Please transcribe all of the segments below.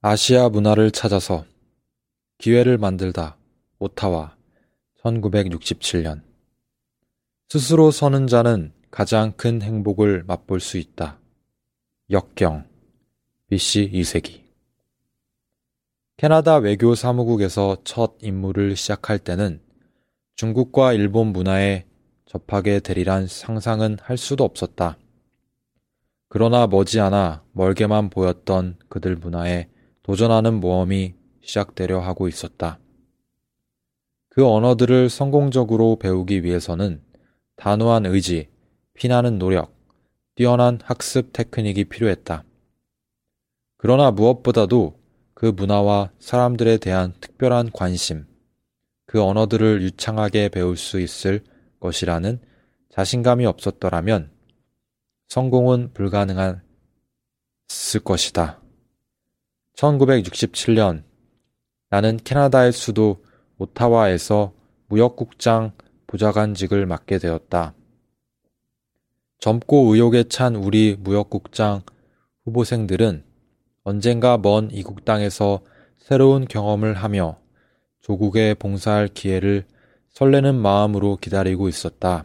아시아 문화를 찾아서 기회를 만들다 오타와 1967년 스스로 서는 자는 가장 큰 행복을 맛볼 수 있다. 역경 BC 2세기 캐나다 외교 사무국에서 첫 임무를 시작할 때는 중국과 일본 문화에 접하게 되리란 상상은 할 수도 없었다. 그러나 머지않아 멀게만 보였던 그들 문화에 도전하는 모험이 시작되려 하고 있었다. 그 언어들을 성공적으로 배우기 위해서는 단호한 의지, 피나는 노력, 뛰어난 학습 테크닉이 필요했다. 그러나 무엇보다도 그 문화와 사람들에 대한 특별한 관심, 그 언어들을 유창하게 배울 수 있을 것이라는 자신감이 없었더라면 성공은 불가능했을 것이다. 1967년 나는 캐나다의 수도 오타와에서 무역국장 보좌관직을 맡게 되었다. 젊고 의욕에 찬 우리 무역국장 후보생들은 언젠가 먼 이국 땅에서 새로운 경험을 하며 조국에 봉사할 기회를 설레는 마음으로 기다리고 있었다.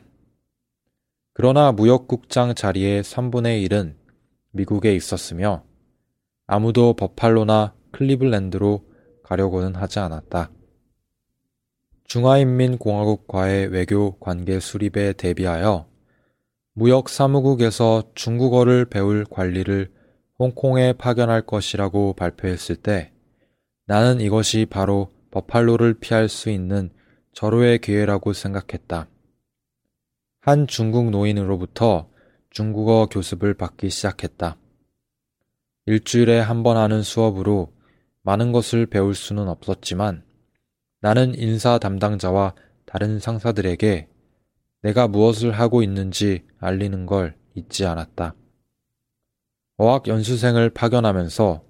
그러나 무역국장 자리의 3분의 1은 미국에 있었으며 아무도 버팔로나 클리블랜드로 가려고는 하지 않았다. 중화인민공화국과의 외교 관계 수립에 대비하여 무역 사무국에서 중국어를 배울 관리를 홍콩에 파견할 것이라고 발표했을 때 나는 이것이 바로 버팔로를 피할 수 있는 절호의 기회라고 생각했다. 한 중국 노인으로부터 중국어 교습을 받기 시작했다. 일주일에 한 번 하는 수업으로 많은 것을 배울 수는 없었지만 나는 인사 담당자와 다른 상사들에게 내가 무엇을 하고 있는지 알리는 걸 잊지 않았다. 어학 연수생을 파견하면서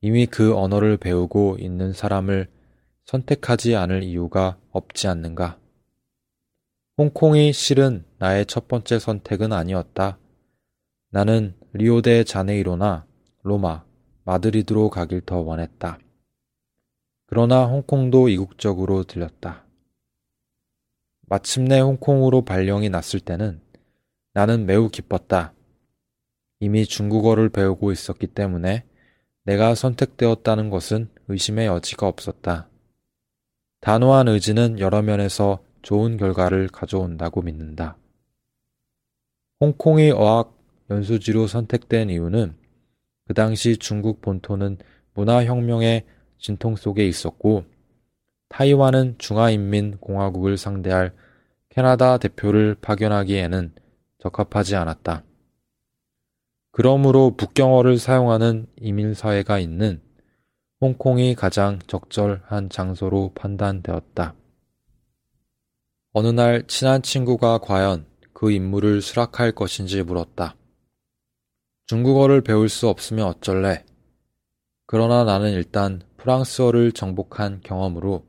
이미 그 언어를 배우고 있는 사람을 선택하지 않을 이유가 없지 않는가. 홍콩이 실은 나의 첫 번째 선택은 아니었다. 나는 리오데 자네이로나 로마, 마드리드로 가길 더 원했다. 그러나 홍콩도 이국적으로 들렸다. 마침내 홍콩으로 발령이 났을 때는 나는 매우 기뻤다. 이미 중국어를 배우고 있었기 때문에 내가 선택되었다는 것은 의심의 여지가 없었다. 단호한 의지는 여러 면에서 좋은 결과를 가져온다고 믿는다. 홍콩이 어학 연수지로 선택된 이유는 그 당시 중국 본토는 문화혁명의 진통 속에 있었고 타이완은 중화인민공화국을 상대할 캐나다 대표를 파견하기에는 적합하지 않았다. 그러므로 북경어를 사용하는 이민사회가 있는 홍콩이 가장 적절한 장소로 판단되었다. 어느 날 친한 친구가 과연 그 임무를 수락할 것인지 물었다. 중국어를 배울 수 없으면 어쩔래? 그러나 나는 일단 프랑스어를 정복한 경험으로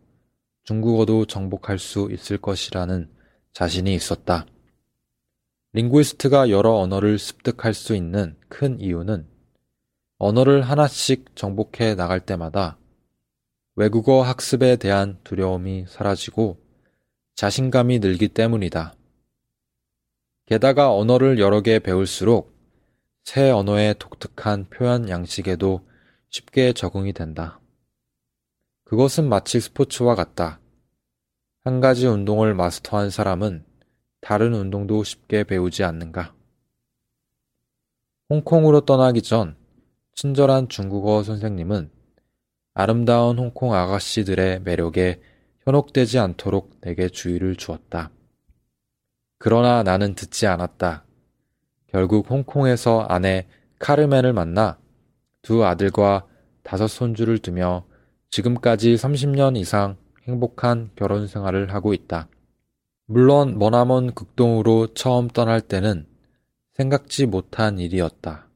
중국어도 정복할 수 있을 것이라는 자신이 있었다. 링구이스트가 여러 언어를 습득할 수 있는 큰 이유는 언어를 하나씩 정복해 나갈 때마다 외국어 학습에 대한 두려움이 사라지고 자신감이 늘기 때문이다. 게다가 언어를 여러 개 배울수록 새 언어의 독특한 표현 양식에도 쉽게 적응이 된다. 그것은 마치 스포츠와 같다. 한 가지 운동을 마스터한 사람은 다른 운동도 쉽게 배우지 않는가? 홍콩으로 떠나기 전 친절한 중국어 선생님은 아름다운 홍콩 아가씨들의 매력에 현혹되지 않도록 내게 주의를 주었다. 그러나 나는 듣지 않았다. 결국 홍콩에서 아내 카르멘을 만나 두 아들과 다섯 손주를 두며 지금까지 30년 이상 행복한 결혼 생활을 하고 있다. 물론 머나먼 극동으로 처음 떠날 때는 생각지 못한 일이었다.